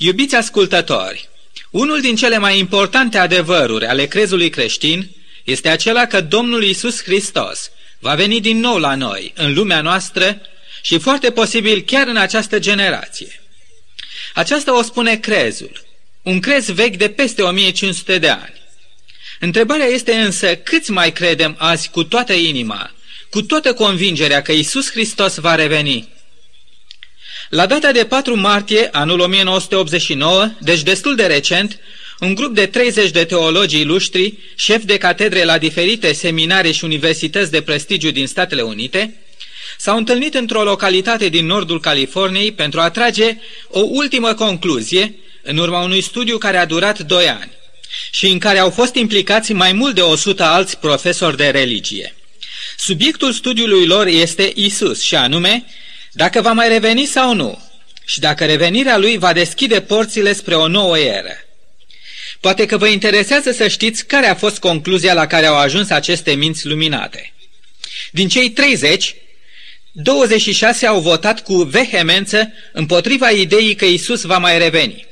Iubiți ascultători, unul din cele mai importante adevăruri ale crezului creștin este acela că Domnul Isus Hristos va veni din nou la noi, în lumea noastră și foarte posibil chiar în această generație. Aceasta o spune crezul, un crez vechi de peste 1500 de ani. Întrebarea este însă câți mai credem azi cu toată inima, cu toată convingerea că Isus Hristos va reveni la data de 4 martie anul 1989, deci destul de recent, un grup de 30 de teologi iluștri, șefi de catedre la diferite seminare și universități de prestigiu din Statele Unite, s-au întâlnit într-o localitate din nordul Californiei pentru a trage o ultimă concluzie în urma unui studiu care a durat 2 ani și în care au fost implicați mai mult de 100 alți profesori de religie. Subiectul studiului lor este Isus și anume dacă va mai reveni sau nu și dacă revenirea lui va deschide porțile spre o nouă eră. Poate că vă interesează să știți care a fost concluzia la care au ajuns aceste minți luminate. Din cei 30, 26 au votat cu vehemență împotriva ideii că Isus va mai reveni,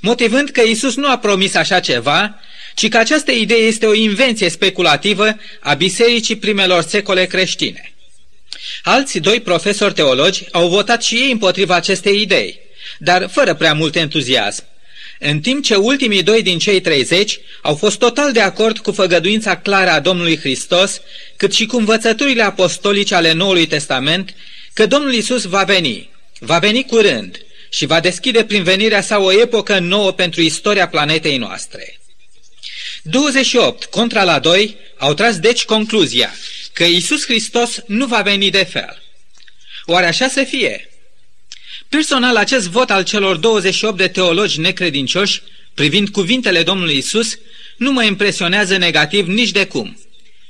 motivând că Isus nu a promis așa ceva, ci că această idee este o invenție speculativă a bisericii primelor secole creștine. Alți doi profesori teologi au votat și ei împotriva acestei idei, dar fără prea mult entuziasm, în timp ce ultimii doi din cei 30 au fost total de acord cu făgăduința clară a Domnului Hristos, cât și cu învățăturile apostolice ale Noului Testament, că Domnul Isus va veni, va veni curând și va deschide prin venirea sa o epocă nouă pentru istoria planetei noastre. 28 contra la 2 au tras deci concluzia că Isus Hristos nu va veni de fel. Oare așa să fie? Personal, acest vot al celor 28 de teologi necredincioși, privind cuvintele Domnului Isus, nu mă impresionează negativ nici de cum.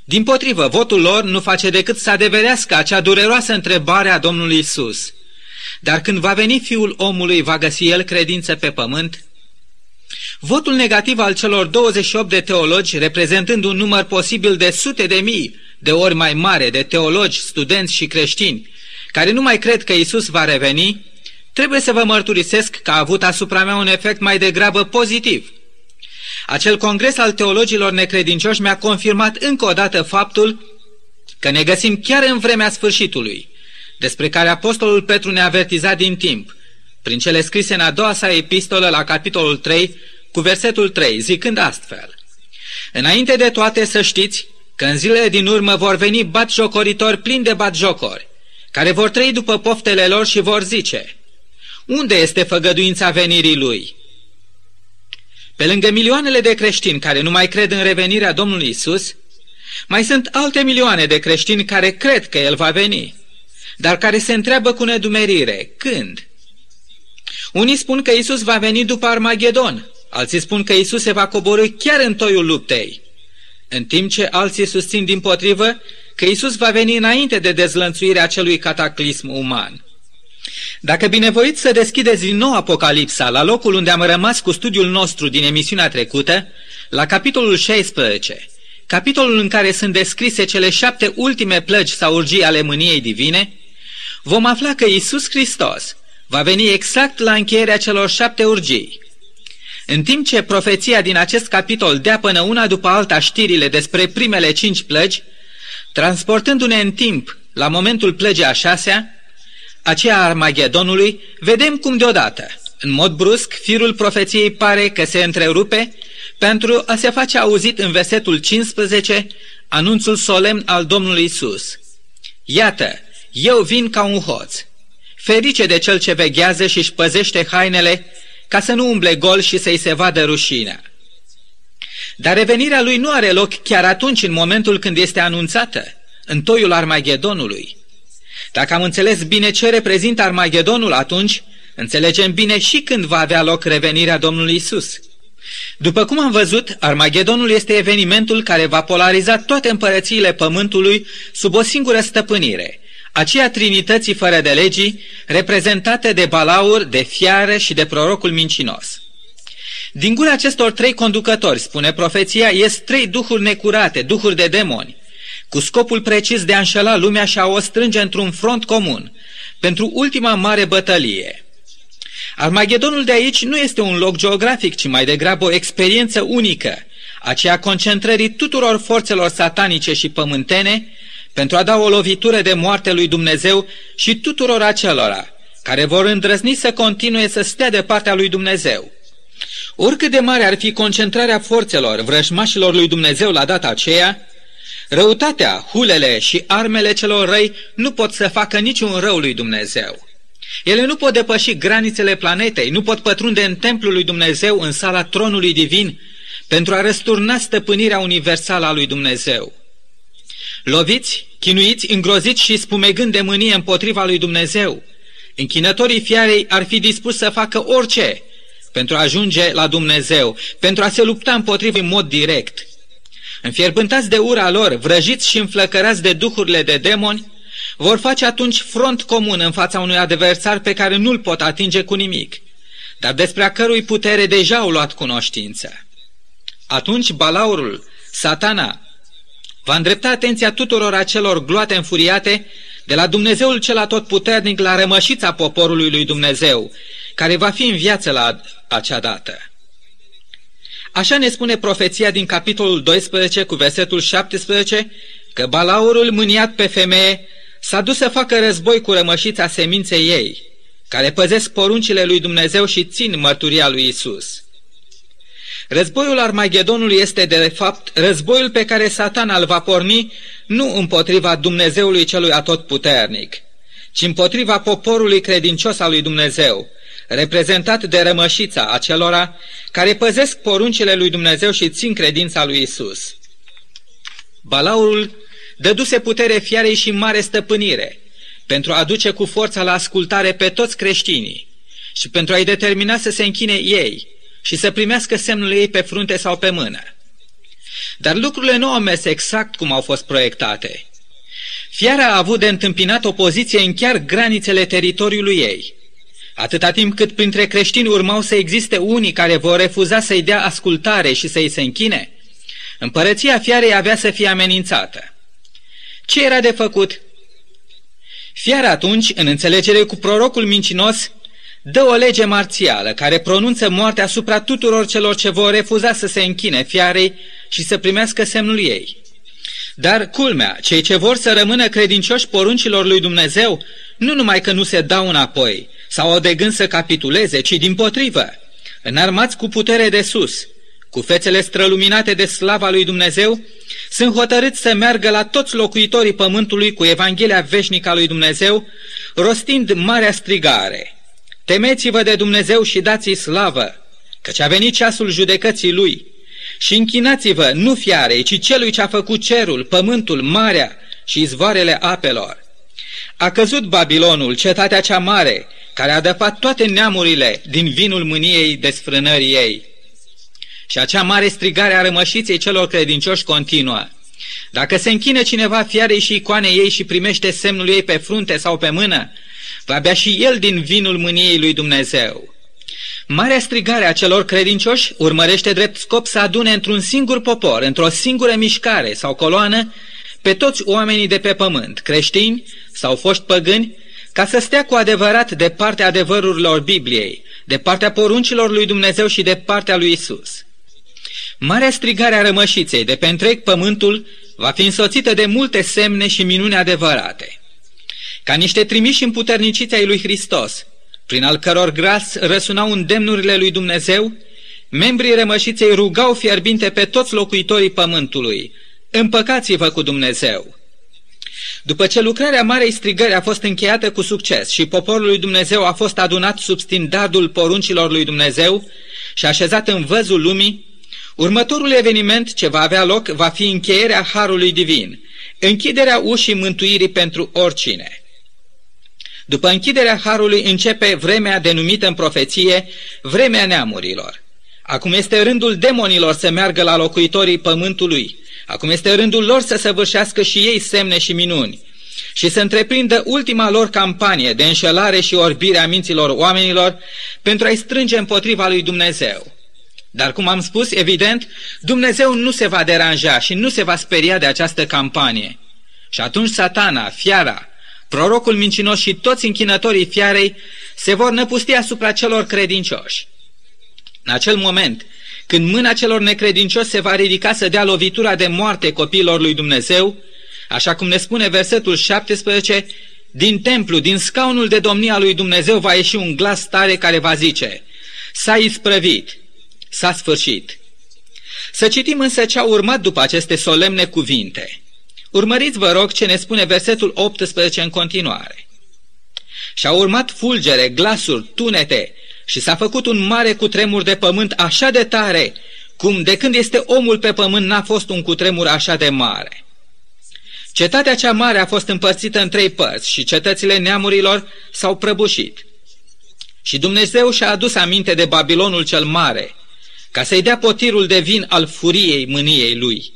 Din potrivă, votul lor nu face decât să adeverească acea dureroasă întrebare a Domnului Isus. Dar când va veni Fiul omului, va găsi el credință pe pământ? Votul negativ al celor 28 de teologi, reprezentând un număr posibil de sute de mii de ori mai mare de teologi, studenți și creștini care nu mai cred că Isus va reveni, trebuie să vă mărturisesc că a avut asupra mea un efect mai degrabă pozitiv. Acel congres al teologilor necredincioși mi-a confirmat încă o dată faptul că ne găsim chiar în vremea sfârșitului, despre care Apostolul Petru ne-a avertizat din timp, prin cele scrise în a doua sa epistolă la capitolul 3, cu versetul 3, zicând astfel. Înainte de toate să știți că în zilele din urmă vor veni batjocoritori plini de batjocori, care vor trăi după poftele lor și vor zice, unde este făgăduința venirii lui? Pe lângă milioanele de creștini care nu mai cred în revenirea Domnului Isus, mai sunt alte milioane de creștini care cred că El va veni, dar care se întreabă cu nedumerire, când? Unii spun că Isus va veni după Armagedon, alții spun că Isus se va coborâ chiar în toiul luptei în timp ce alții susțin din potrivă că Isus va veni înainte de dezlănțuirea acelui cataclism uman. Dacă binevoiți să deschideți din nou Apocalipsa la locul unde am rămas cu studiul nostru din emisiunea trecută, la capitolul 16, capitolul în care sunt descrise cele șapte ultime plăgi sau urgii ale mâniei divine, vom afla că Isus Hristos va veni exact la încheierea celor șapte urgii, în timp ce profeția din acest capitol dea până una după alta știrile despre primele cinci plăgi, transportându-ne în timp la momentul plăgii a șasea, aceea a Armagedonului, vedem cum deodată, în mod brusc, firul profeției pare că se întrerupe pentru a se face auzit în versetul 15 anunțul solemn al Domnului Isus. Iată, eu vin ca un hoț. Ferice de cel ce veghează și își păzește hainele ca să nu umble gol și să-i se vadă rușinea. Dar revenirea lui nu are loc chiar atunci, în momentul când este anunțată, în toiul Armagedonului. Dacă am înțeles bine ce reprezintă Armagedonul atunci, înțelegem bine și când va avea loc revenirea Domnului Isus. După cum am văzut, Armagedonul este evenimentul care va polariza toate împărățiile pământului sub o singură stăpânire, aceea trinității fără de legii, reprezentate de balaur, de fiară și de prorocul mincinos. Din gura acestor trei conducători, spune profeția, ies trei duhuri necurate, duhuri de demoni, cu scopul precis de a înșela lumea și a o strânge într-un front comun, pentru ultima mare bătălie. Armagedonul de aici nu este un loc geografic, ci mai degrabă o experiență unică, aceea concentrării tuturor forțelor satanice și pământene pentru a da o lovitură de moarte lui Dumnezeu și tuturor acelora care vor îndrăzni să continue să stea de partea lui Dumnezeu. Oricât de mare ar fi concentrarea forțelor vrăjmașilor lui Dumnezeu la data aceea, răutatea, hulele și armele celor răi nu pot să facă niciun rău lui Dumnezeu. Ele nu pot depăși granițele planetei, nu pot pătrunde în templul lui Dumnezeu, în sala tronului divin, pentru a răsturna stăpânirea universală a lui Dumnezeu. Loviți, chinuiți, îngroziți și spumegând de mânie împotriva lui Dumnezeu, închinătorii fiarei ar fi dispus să facă orice pentru a ajunge la Dumnezeu, pentru a se lupta împotriva în mod direct. Înfierbântați de ura lor, vrăjiți și înflăcărați de duhurile de demoni, vor face atunci front comun în fața unui adversar pe care nu-l pot atinge cu nimic, dar despre a cărui putere deja au luat cunoștință. Atunci balaurul, satana, va îndrepta atenția tuturor acelor gloate înfuriate de la Dumnezeul cel atotputernic la rămășița poporului lui Dumnezeu, care va fi în viață la acea dată. Așa ne spune profeția din capitolul 12 cu versetul 17 că balaurul mâniat pe femeie s-a dus să facă război cu rămășița seminței ei, care păzesc poruncile lui Dumnezeu și țin mărturia lui Isus. Războiul Armagedonului este de fapt războiul pe care satana îl va porni nu împotriva Dumnezeului celui atotputernic, ci împotriva poporului credincios al lui Dumnezeu, reprezentat de rămășița acelora care păzesc poruncile lui Dumnezeu și țin credința lui Isus. Balaurul dăduse putere fiarei și mare stăpânire, pentru a aduce cu forța la ascultare pe toți creștinii și pentru a-i determina să se închine ei și să primească semnul ei pe frunte sau pe mână. Dar lucrurile nu au mers exact cum au fost proiectate. Fiara a avut de întâmpinat opoziție în chiar granițele teritoriului ei. Atâta timp cât printre creștini urmau să existe unii care vor refuza să-i dea ascultare și să-i se închine, împărăția fiarei avea să fie amenințată. Ce era de făcut? Fiara atunci, în înțelegere cu prorocul mincinos, dă o lege marțială care pronunță moartea asupra tuturor celor ce vor refuza să se închine fiarei și să primească semnul ei. Dar, culmea, cei ce vor să rămână credincioși poruncilor lui Dumnezeu, nu numai că nu se dau înapoi sau au de gând să capituleze, ci din potrivă, înarmați cu putere de sus, cu fețele străluminate de slava lui Dumnezeu, sunt hotărâți să meargă la toți locuitorii pământului cu Evanghelia veșnică a lui Dumnezeu, rostind marea strigare. Temeți-vă de Dumnezeu și dați-i slavă, căci a venit ceasul judecății lui. Și închinați-vă nu fiarei, ci celui ce a făcut cerul, pământul, marea și izvoarele apelor. A căzut Babilonul, cetatea cea mare, care a dăpat toate neamurile din vinul mâniei desfrânării ei. Și acea mare strigare a rămășiței celor credincioși continuă. Dacă se închine cineva fiarei și icoanei ei și primește semnul ei pe frunte sau pe mână, va bea și el din vinul mâniei lui Dumnezeu. Marea strigare a celor credincioși urmărește drept scop să adune într-un singur popor, într-o singură mișcare sau coloană, pe toți oamenii de pe pământ, creștini sau foști păgâni, ca să stea cu adevărat de partea adevărurilor Bibliei, de partea poruncilor lui Dumnezeu și de partea lui Isus. Marea strigare a rămășiței de pe întreg pământul va fi însoțită de multe semne și minuni adevărate. Ca niște trimiși împuterniciți ai lui Hristos, prin al căror gras răsunau îndemnurile lui Dumnezeu, membrii rămășiței rugau fierbinte pe toți locuitorii pământului, împăcați-vă cu Dumnezeu. După ce lucrarea Marei Strigări a fost încheiată cu succes și poporul lui Dumnezeu a fost adunat sub standardul poruncilor lui Dumnezeu și așezat în văzul lumii, Următorul eveniment ce va avea loc va fi încheierea Harului Divin, închiderea ușii mântuirii pentru oricine. După închiderea Harului începe vremea denumită în profeție vremea neamurilor. Acum este rândul demonilor să meargă la locuitorii pământului. Acum este rândul lor să săvârșească și ei semne și minuni și să întreprindă ultima lor campanie de înșelare și orbire a minților oamenilor pentru a-i strânge împotriva lui Dumnezeu. Dar, cum am spus, evident, Dumnezeu nu se va deranja și nu se va speria de această campanie. Și atunci satana, fiara, prorocul mincinos și toți închinătorii fiarei se vor năpusti asupra celor credincioși. În acel moment, când mâna celor necredincioși se va ridica să dea lovitura de moarte copiilor lui Dumnezeu, așa cum ne spune versetul 17, din templu, din scaunul de domnia lui Dumnezeu va ieși un glas tare care va zice, s-a isprăvit, s-a sfârșit. Să citim însă ce a urmat după aceste solemne cuvinte. Urmăriți, vă rog, ce ne spune versetul 18 în continuare. Și a urmat fulgere, glasuri, tunete și s-a făcut un mare cutremur de pământ așa de tare, cum de când este omul pe pământ n-a fost un cutremur așa de mare. Cetatea cea mare a fost împărțită în trei părți și cetățile neamurilor s-au prăbușit. Și Dumnezeu și-a adus aminte de Babilonul cel mare, ca să-i dea potirul de vin al furiei mâniei lui.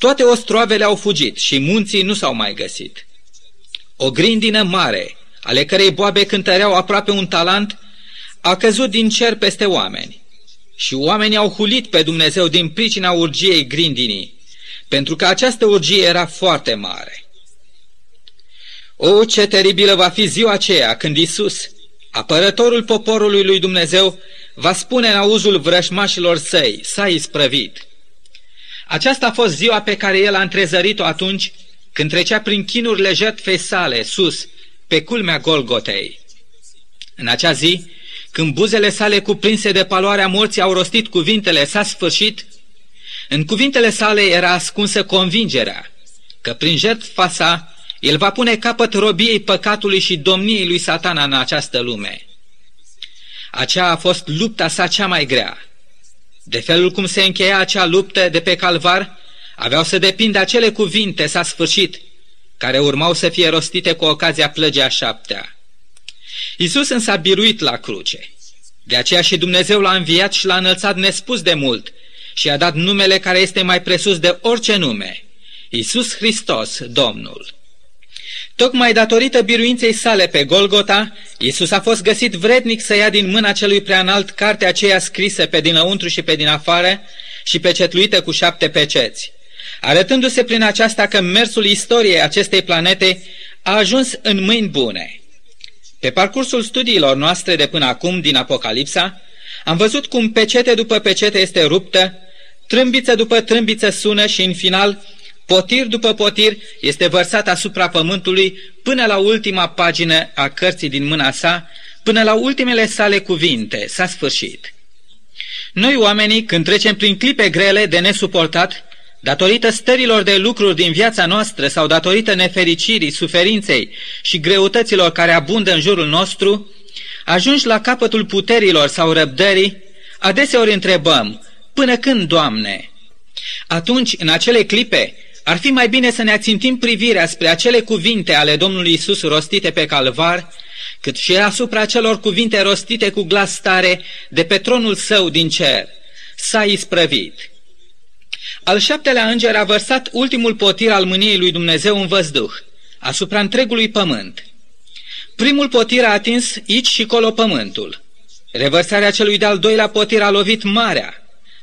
Toate ostroavele au fugit și munții nu s-au mai găsit. O grindină mare, ale cărei boabe cântăreau aproape un talent, a căzut din cer peste oameni. Și oamenii au hulit pe Dumnezeu din pricina urgiei grindinii, pentru că această urgie era foarte mare. O, ce teribilă va fi ziua aceea când Isus, apărătorul poporului lui Dumnezeu, va spune în auzul vrășmașilor săi, s-a isprăvit. Aceasta a fost ziua pe care el a întrezărit-o atunci când trecea prin chinurile jertfei sale, sus, pe culmea Golgotei. În acea zi, când buzele sale cuprinse de paloarea morții au rostit cuvintele s-a sfârșit, în cuvintele sale era ascunsă convingerea că prin jertfa sa el va pune capăt robiei păcatului și domniei lui satana în această lume. Aceea a fost lupta sa cea mai grea. De felul cum se încheia acea luptă de pe calvar, aveau să depindă acele cuvinte s-a sfârșit, care urmau să fie rostite cu ocazia plăgii a șaptea. Iisus însă a biruit la cruce. De aceea și Dumnezeu l-a înviat și l-a înălțat nespus de mult și a dat numele care este mai presus de orice nume, Iisus Hristos, Domnul. Tocmai datorită biruinței sale pe Golgota, Iisus a fost găsit vrednic să ia din mâna celui preanalt cartea aceea scrisă pe dinăuntru și pe din afară și pecetluită cu șapte peceți, arătându-se prin aceasta că mersul istoriei acestei planete a ajuns în mâini bune. Pe parcursul studiilor noastre de până acum din Apocalipsa, am văzut cum pecete după pecete este ruptă, trâmbiță după trâmbiță sună și în final potir după potir, este vărsat asupra pământului până la ultima pagină a cărții din mâna sa, până la ultimele sale cuvinte, s-a sfârșit. Noi oamenii, când trecem prin clipe grele de nesuportat, datorită stărilor de lucruri din viața noastră sau datorită nefericirii, suferinței și greutăților care abundă în jurul nostru, ajungi la capătul puterilor sau răbdării, adeseori întrebăm, până când, Doamne? Atunci, în acele clipe, ar fi mai bine să ne ațintim privirea spre acele cuvinte ale Domnului Isus rostite pe calvar, cât și asupra celor cuvinte rostite cu glas tare de pe tronul său din cer. S-a isprăvit. Al șaptelea înger a vărsat ultimul potir al mâniei lui Dumnezeu în văzduh, asupra întregului pământ. Primul potir a atins aici și colo pământul. Revărsarea celui de-al doilea potir a lovit marea,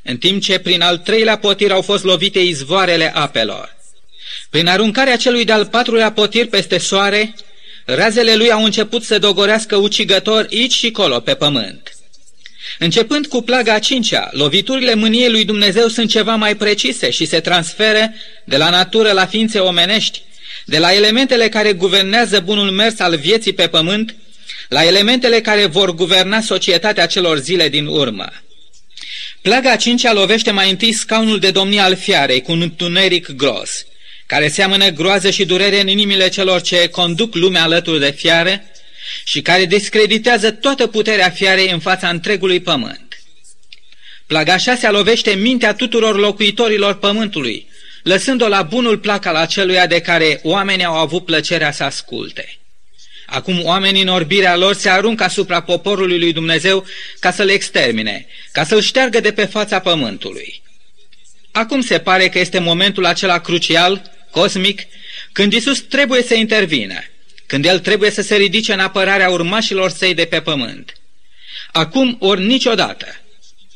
în timp ce prin al treilea potir au fost lovite izvoarele apelor. Prin aruncarea celui de-al patrulea potir peste soare, razele lui au început să dogorească ucigător aici și colo pe pământ. Începând cu plaga a cincea, loviturile mâniei lui Dumnezeu sunt ceva mai precise și se transferă de la natură la ființe omenești, de la elementele care guvernează bunul mers al vieții pe pământ, la elementele care vor guverna societatea celor zile din urmă. Plaga a cincea lovește mai întâi scaunul de domnie al fiarei cu un întuneric gros, care seamănă groază și durere în inimile celor ce conduc lumea alături de fiare și care discreditează toată puterea fiarei în fața întregului pământ. Plaga șasea lovește mintea tuturor locuitorilor pământului, lăsând-o la bunul plac al aceluia de care oamenii au avut plăcerea să asculte. Acum oamenii în orbirea lor se aruncă asupra poporului lui Dumnezeu ca să le extermine, ca să-l șteargă de pe fața pământului. Acum se pare că este momentul acela crucial, cosmic, când Isus trebuie să intervină, când El trebuie să se ridice în apărarea urmașilor săi de pe pământ. Acum ori niciodată.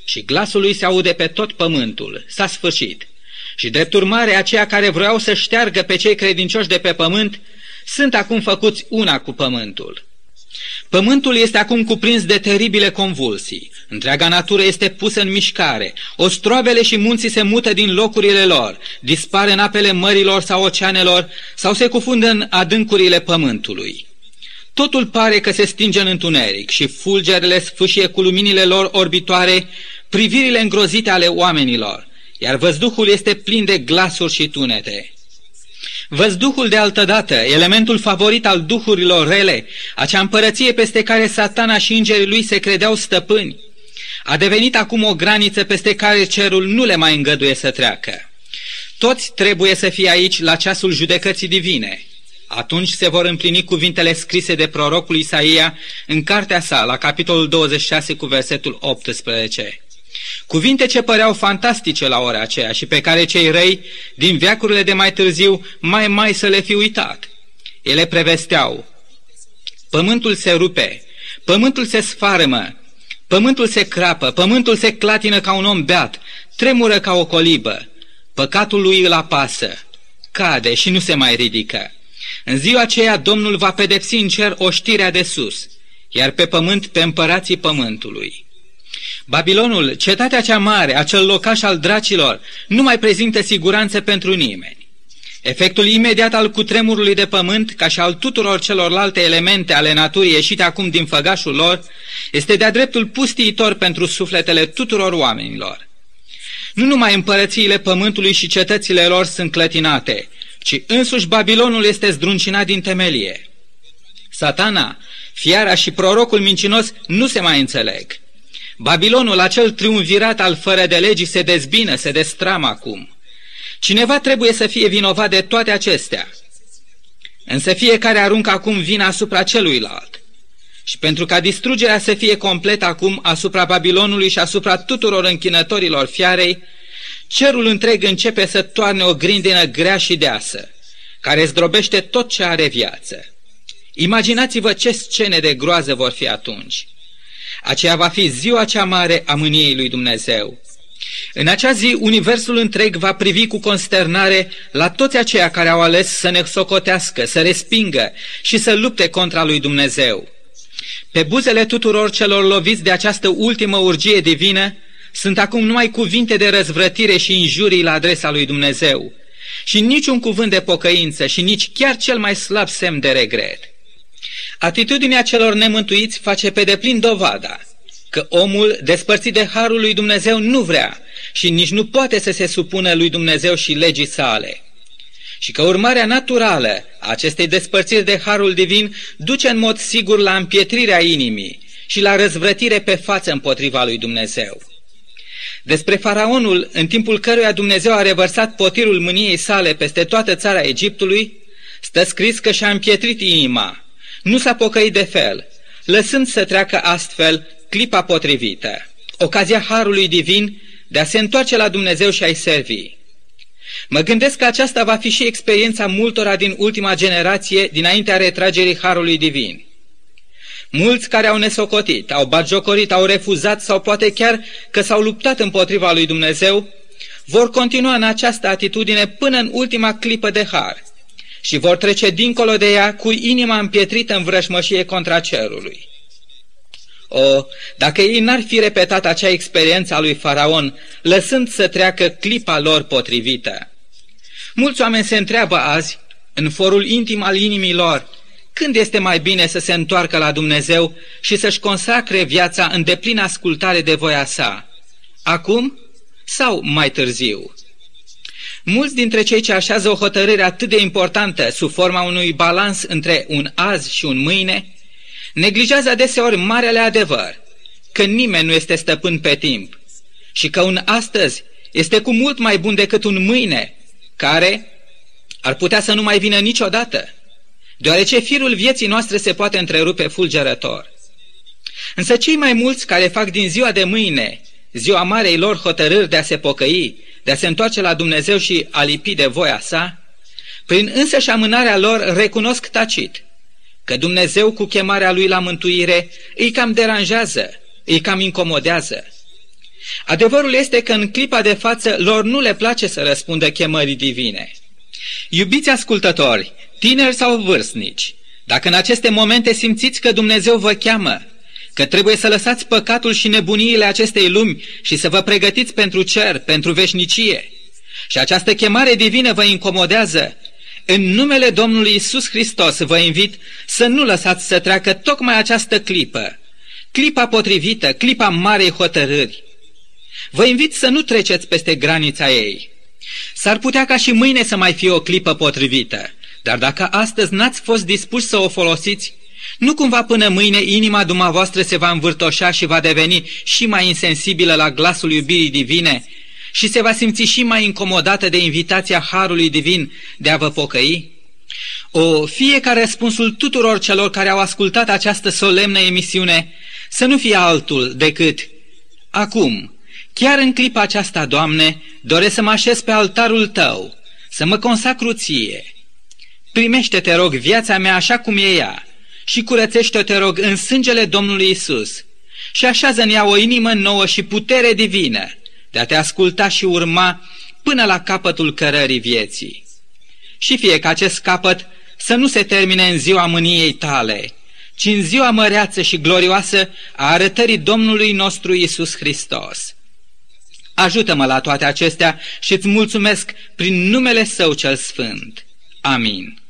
Și glasul lui se aude pe tot pământul. S-a sfârșit. Și drept urmare, aceia care vreau să șteargă pe cei credincioși de pe pământ sunt acum făcuți una cu pământul. Pământul este acum cuprins de teribile convulsii. Întreaga natură este pusă în mișcare. Ostroavele și munții se mută din locurile lor, dispare în apele mărilor sau oceanelor sau se cufundă în adâncurile pământului. Totul pare că se stinge în întuneric și fulgerele sfâșie cu luminile lor orbitoare privirile îngrozite ale oamenilor, iar văzduhul este plin de glasuri și tunete. Văzduhul de altădată, elementul favorit al duhurilor rele, acea împărăție peste care satana și îngerii lui se credeau stăpâni, a devenit acum o graniță peste care cerul nu le mai îngăduie să treacă. Toți trebuie să fie aici la ceasul judecății divine. Atunci se vor împlini cuvintele scrise de prorocul Isaia în cartea sa, la capitolul 26 cu versetul 18. Cuvinte ce păreau fantastice la ora aceea și pe care cei răi, din veacurile de mai târziu, mai mai să le fi uitat. Ele prevesteau, pământul se rupe, pământul se sfarămă, pământul se crapă, pământul se clatină ca un om beat, tremură ca o colibă, păcatul lui îl apasă, cade și nu se mai ridică. În ziua aceea Domnul va pedepsi în cer oștirea de sus, iar pe pământ pe împărații pământului. Babilonul, cetatea cea mare, acel locaș al dracilor, nu mai prezintă siguranță pentru nimeni. Efectul imediat al cutremurului de pământ, ca și al tuturor celorlalte elemente ale naturii ieșite acum din făgașul lor, este de-a dreptul pustiitor pentru sufletele tuturor oamenilor. Nu numai împărățiile pământului și cetățile lor sunt clătinate, ci însuși Babilonul este zdruncinat din temelie. Satana, fiara și prorocul mincinos nu se mai înțeleg. Babilonul, acel triumvirat al fără de legii, se dezbină, se destramă acum. Cineva trebuie să fie vinovat de toate acestea. Însă fiecare aruncă acum vina asupra celuilalt. Și pentru ca distrugerea să fie completă acum asupra Babilonului și asupra tuturor închinătorilor fiarei, cerul întreg începe să toarne o grindină grea și deasă, care zdrobește tot ce are viață. Imaginați-vă ce scene de groază vor fi atunci. Aceea va fi ziua cea mare a mâniei lui Dumnezeu. În acea zi, universul întreg va privi cu consternare la toți aceia care au ales să ne socotească, să respingă și să lupte contra lui Dumnezeu. Pe buzele tuturor celor loviți de această ultimă urgie divină sunt acum numai cuvinte de răzvrătire și injurii la adresa lui Dumnezeu și niciun cuvânt de pocăință și nici chiar cel mai slab semn de regret. Atitudinea celor nemântuiți face pe deplin dovada că omul despărțit de harul lui Dumnezeu nu vrea și nici nu poate să se supună lui Dumnezeu și legii sale. Și că urmarea naturală a acestei despărțiri de harul divin duce în mod sigur la împietrirea inimii și la răzvrătire pe față împotriva lui Dumnezeu. Despre faraonul, în timpul căruia Dumnezeu a revărsat potirul mâniei sale peste toată țara Egiptului, stă scris că și-a împietrit inima nu s-a pocăit de fel, lăsând să treacă astfel clipa potrivită, ocazia harului divin de a se întoarce la Dumnezeu și a-i servi. Mă gândesc că aceasta va fi și experiența multora din ultima generație dinaintea retragerii harului divin. Mulți care au nesocotit, au batjocorit, au refuzat sau poate chiar că s-au luptat împotriva lui Dumnezeu, vor continua în această atitudine până în ultima clipă de har – și vor trece dincolo de ea cu inima împietrită în vrășmășie contra cerului. O, dacă ei n-ar fi repetat acea experiență a lui Faraon, lăsând să treacă clipa lor potrivită. Mulți oameni se întreabă azi, în forul intim al inimii lor, când este mai bine să se întoarcă la Dumnezeu și să-și consacre viața în deplină ascultare de voia sa, acum sau mai târziu. Mulți dintre cei ce așează o hotărâre atât de importantă sub forma unui balans între un azi și un mâine, neglijează adeseori marele adevăr, că nimeni nu este stăpân pe timp și că un astăzi este cu mult mai bun decât un mâine, care ar putea să nu mai vină niciodată, deoarece firul vieții noastre se poate întrerupe fulgerător. Însă cei mai mulți care fac din ziua de mâine ziua marei lor hotărâri de a se pocăi de a se întoarce la Dumnezeu și a lipi de voia sa, prin însăși amânarea lor recunosc tacit că Dumnezeu cu chemarea lui la mântuire îi cam deranjează, îi cam incomodează. Adevărul este că în clipa de față lor nu le place să răspundă chemării divine. Iubiți ascultători, tineri sau vârstnici, dacă în aceste momente simțiți că Dumnezeu vă cheamă, că trebuie să lăsați păcatul și nebuniile acestei lumi și să vă pregătiți pentru cer, pentru veșnicie, și această chemare divină vă incomodează, în numele Domnului Isus Hristos vă invit să nu lăsați să treacă tocmai această clipă, clipa potrivită, clipa marei hotărâri. Vă invit să nu treceți peste granița ei. S-ar putea ca și mâine să mai fie o clipă potrivită, dar dacă astăzi n-ați fost dispuși să o folosiți, nu cumva până mâine inima dumneavoastră se va învârtoșa și va deveni și mai insensibilă la glasul iubirii divine și se va simți și mai incomodată de invitația Harului Divin de a vă pocăi? O, fie ca răspunsul tuturor celor care au ascultat această solemnă emisiune să nu fie altul decât Acum, chiar în clipa aceasta, Doamne, doresc să mă așez pe altarul Tău, să mă consacru Ție. Primește, te rog, viața mea așa cum e ea și curățește-o, te rog, în sângele Domnului Isus și așează în ea o inimă nouă și putere divină, de a te asculta și urma până la capătul cărării vieții. Și fie că acest capăt să nu se termine în ziua mâniei tale, ci în ziua măreață și glorioasă a arătării Domnului nostru Isus Hristos. Ajută-mă la toate acestea și îți mulțumesc prin numele Său cel Sfânt. Amin.